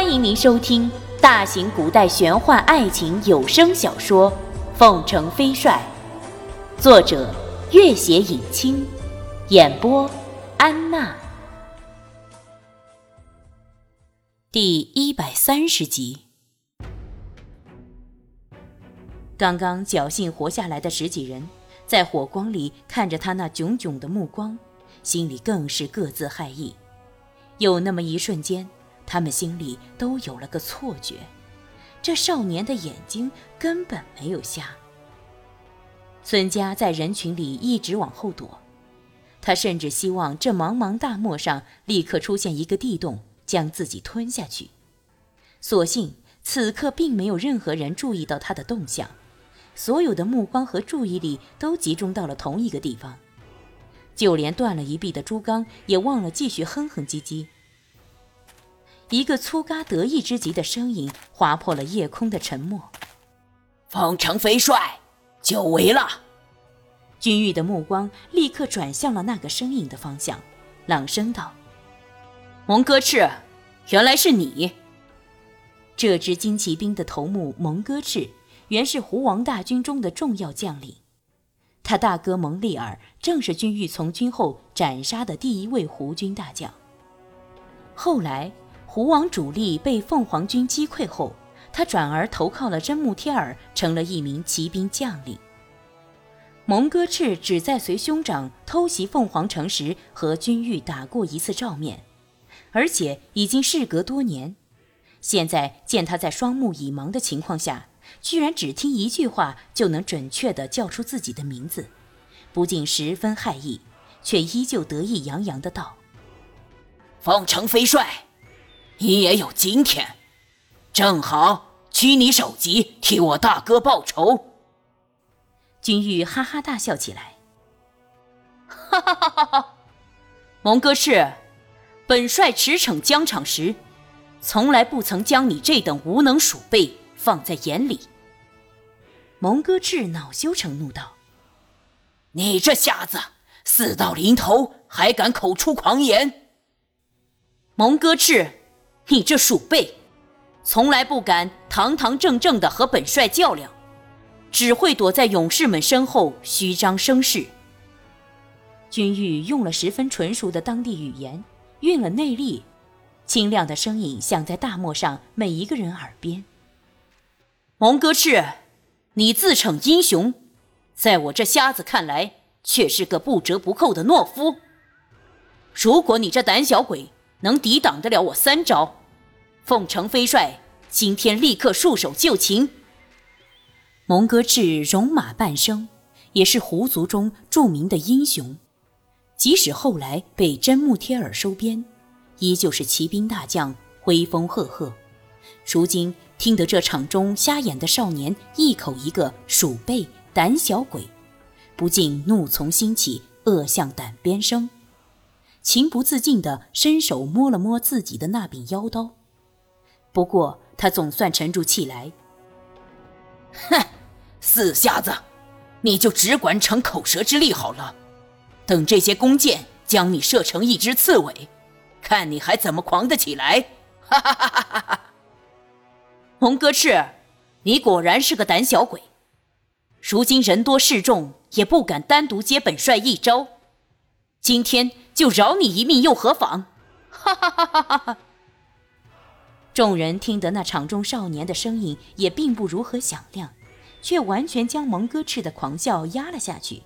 欢迎您收听大型古代玄幻爱情有声小说《凤城飞帅》，作者：月写影清，演播：安娜。第一百三十集。刚刚侥幸活下来的十几人，在火光里看着他那炯炯的目光，心里更是各自骇异。有那么一瞬间，他们心里都有了个错觉：这少年的眼睛根本没有瞎。孙家在人群里一直往后躲，他甚至希望这茫茫大漠上立刻出现一个地洞，将自己吞下去。所幸此刻并没有任何人注意到他的动向。所有的目光和注意力都集中到了同一个地方，就连断了一臂的朱刚也忘了继续哼哼唧唧。一个粗嘎得意之极的声音划破了夜空的沉默：“方城飞帅，久违了。”君玉的目光立刻转向了那个声音的方向，朗声道：“蒙哥赤，原来是你。”这支金骑兵的头目蒙哥赤。原是胡王大军中的重要将领，他大哥蒙利尔正是君玉从军后斩杀的第一位胡军大将。后来胡王主力被凤凰军击溃后，他转而投靠了真木贴尔，成了一名骑兵将领。蒙哥赤只在随兄长偷袭凤凰城时和君玉打过一次照面，而且已经事隔多年，现在见他在双目已盲的情况下。居然只听一句话就能准确地叫出自己的名字，不禁十分骇异，却依旧得意洋洋的道：“凤城飞帅，你也有今天，正好取你首级，替我大哥报仇。”君玉哈哈大笑起来：“哈哈哈哈哈！蒙哥赤，本帅驰骋疆场时，从来不曾将你这等无能鼠辈。”放在眼里，蒙哥赤恼羞成怒道：“你这瞎子，死到临头还敢口出狂言！蒙哥赤，你这鼠辈，从来不敢堂堂正正的和本帅较量，只会躲在勇士们身后虚张声势。”君玉用了十分纯熟的当地语言，运了内力，清亮的声音响在大漠上每一个人耳边。蒙哥赤，你自称英雄，在我这瞎子看来，却是个不折不扣的懦夫。如果你这胆小鬼能抵挡得了我三招，凤城飞帅今天立刻束手就擒。蒙哥赤戎马半生，也是胡族中著名的英雄，即使后来被真木贴尔收编，依旧是骑兵大将，威风赫赫。如今。听得这场中瞎眼的少年一口一个鼠辈、胆小鬼，不禁怒从心起，恶向胆边生，情不自禁地伸手摸了摸自己的那柄腰刀。不过他总算沉住气来，哼，死瞎子，你就只管逞口舌之力好了，等这些弓箭将你射成一只刺猬，看你还怎么狂得起来！哈哈哈哈哈！蒙哥赤，你果然是个胆小鬼。如今人多势众，也不敢单独接本帅一招。今天就饶你一命又何妨？哈哈哈哈哈哈！众人听得那场中少年的声音也并不如何响亮，却完全将蒙哥赤的狂笑压了下去。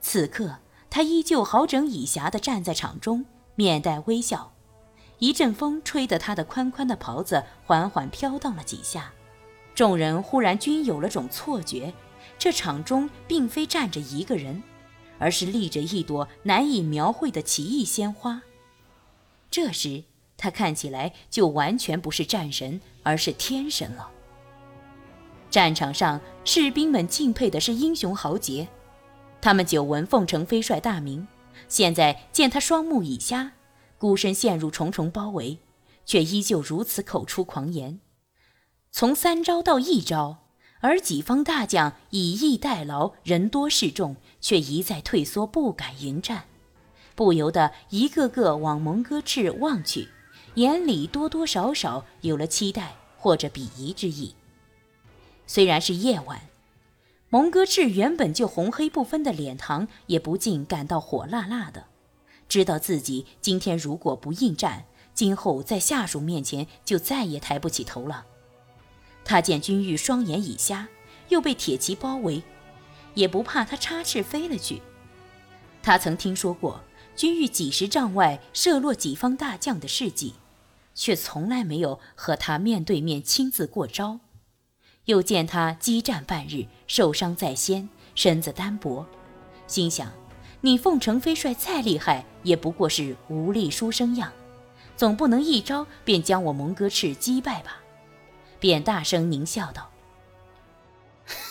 此刻他依旧好整以暇地站在场中，面带微笑。一阵风吹得他的宽宽的袍子缓缓飘荡了几下，众人忽然均有了种错觉：这场中并非站着一个人，而是立着一朵难以描绘的奇异鲜花。这时，他看起来就完全不是战神，而是天神了。战场上，士兵们敬佩的是英雄豪杰，他们久闻凤城飞帅大名，现在见他双目已瞎。孤身陷入重重包围，却依旧如此口出狂言。从三招到一招，而己方大将以逸待劳，人多势众，却一再退缩，不敢迎战，不由得一个个往蒙哥赤望去，眼里多多少少有了期待或者鄙夷之意。虽然是夜晚，蒙哥赤原本就红黑不分的脸庞也不禁感到火辣辣的，知道自己今天如果不应战，今后在下属面前就再也抬不起头了。他见君玉双眼已瞎，又被铁骑包围，也不怕他插翅飞了去。他曾听说过君玉几十丈外射落几方大将的事迹，却从来没有和他面对面亲自过招。又见他激战半日，受伤在先，身子单薄，心想：你凤城飞帅再厉害，也不过是无力书生样，总不能一招便将我蒙哥赤击败吧？便大声狞笑道：“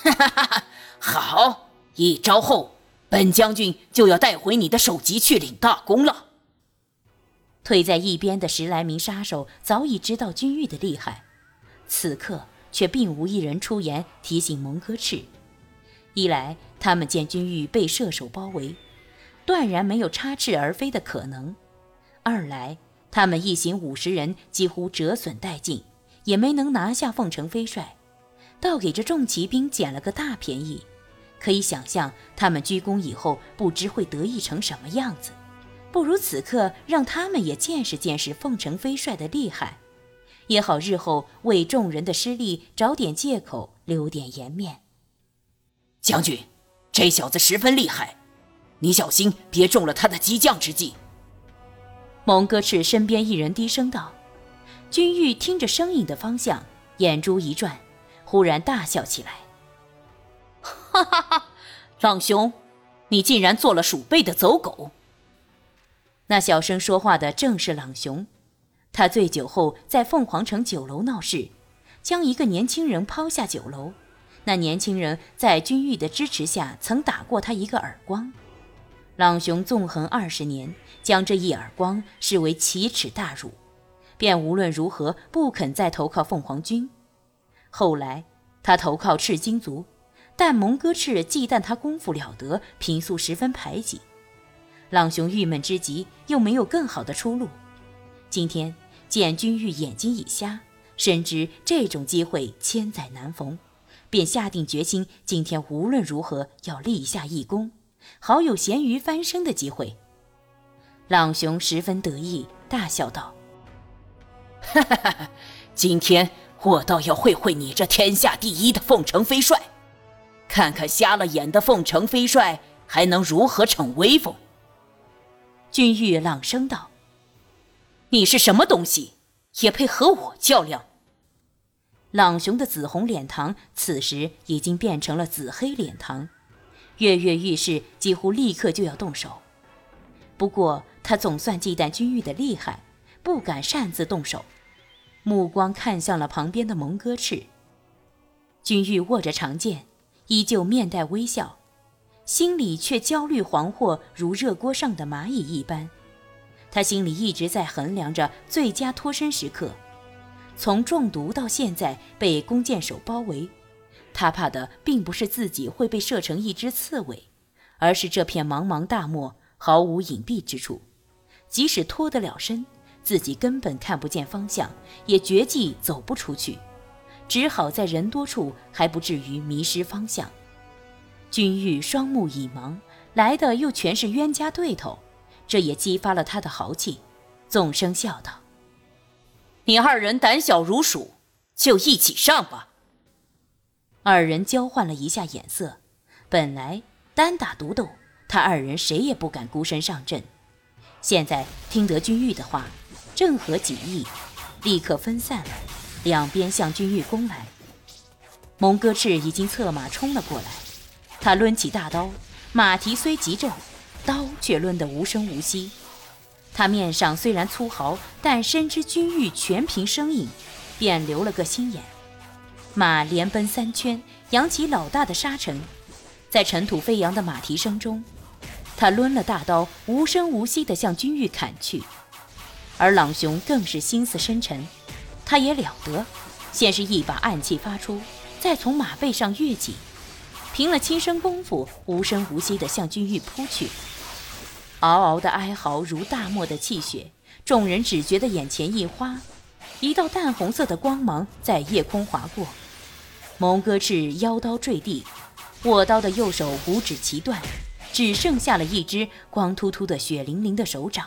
哈哈哈哈好，一招后。”本将军就要带回你的首级去领大功了。退在一边的十来名杀手早已知道君玉的厉害，此刻却并无一人出言提醒蒙哥赤。一来，他们见君玉被射手包围，断然没有插翅而飞的可能；二来，他们一行五十人几乎折损殆尽，也没能拿下凤城飞帅，倒给这众骑兵捡了个大便宜。可以想象，他们鞠躬以后不知会得意成什么样子。不如此刻让他们也见识见识凤城飞帅的厉害，也好日后为众人的失利找点借口，留点颜面。将军，这小子十分厉害，你小心别中了他的激将之计。蒙哥赤身边一人低声道。君玉听着声音的方向，眼珠一转，忽然大笑起来。哈哈哈，朗兄，你竟然做了鼠辈的走狗！那小声说话的正是朗雄，他醉酒后在凤凰城酒楼闹事，将一个年轻人抛下酒楼。那年轻人在君玉的支持下，曾打过他一个耳光。朗雄纵横二十年，将这一耳光视为奇耻大辱，便无论如何不肯再投靠凤凰军。后来他投靠赤金族。但蒙哥赤忌惮他功夫了得，平素十分排挤。朗雄郁闷之极，又没有更好的出路。今天见君玉眼睛已瞎，深知这种机会千载难逢，便下定决心，今天无论如何要立下一功，好有咸鱼翻身的机会。朗雄十分得意，大笑道：“哈哈哈哈！今天我倒要会会你这天下第一的凤城飞帅。”看看瞎了眼的凤城飞帅还能如何逞威风？君玉朗声道：“你是什么东西，也配和我较量？”朗雄的紫红脸庞此时已经变成了紫黑脸庞，跃跃欲试，几乎立刻就要动手。不过他总算忌惮君玉的厉害，不敢擅自动手，目光看向了旁边的蒙哥赤。君玉握着长剑。依旧面带微笑，心里却焦虑惶惑，如热锅上的蚂蚁一般。他心里一直在衡量着最佳脱身时刻。从中毒到现在被弓箭手包围，他怕的并不是自己会被射成一只刺猬，而是这片茫茫大漠毫无隐蔽之处，即使脱得了身，自己根本看不见方向，也绝技走不出去。只好在人多处，还不至于迷失方向。君玉双目已盲，来的又全是冤家对头，这也激发了他的豪气，纵声笑道：“你二人胆小如鼠，就一起上吧。”二人交换了一下眼色，本来单打独斗，他二人谁也不敢孤身上阵，现在听得君玉的话，正合己意，立刻分散了。两边向君玉攻来，蒙哥赤已经策马冲了过来。他抡起大刀，马蹄虽急骤，刀却抡得无声无息。他面上虽然粗豪，但深知君玉全凭声音，便留了个心眼。马连奔三圈，扬起老大的沙尘，在尘土飞扬的马蹄声中，他抡了大刀，无声无息地向君玉砍去。而朗雄更是心思深沉。他也了得，先是一把暗器发出，再从马背上跃起，凭了轻身功夫，无声无息地向君玉扑去。嗷嗷的哀嚎如大漠的泣血，众人只觉得眼前一花，一道淡红色的光芒在夜空划过。蒙哥赤腰刀坠地，握刀的右手五指齐断，只剩下了一只光秃秃的血淋淋的手掌。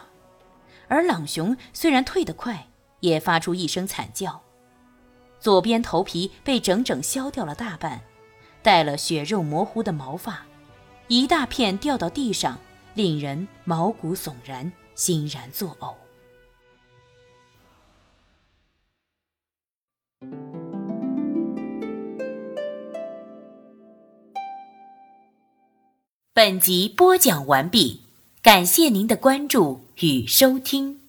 而朗雄虽然退得快，也发出一声惨叫，左边头皮被整整削掉了大半，带了血肉模糊的毛发，一大片掉到地上，令人毛骨悚然，欣然作呕。本集播讲完毕，感谢您的关注与收听。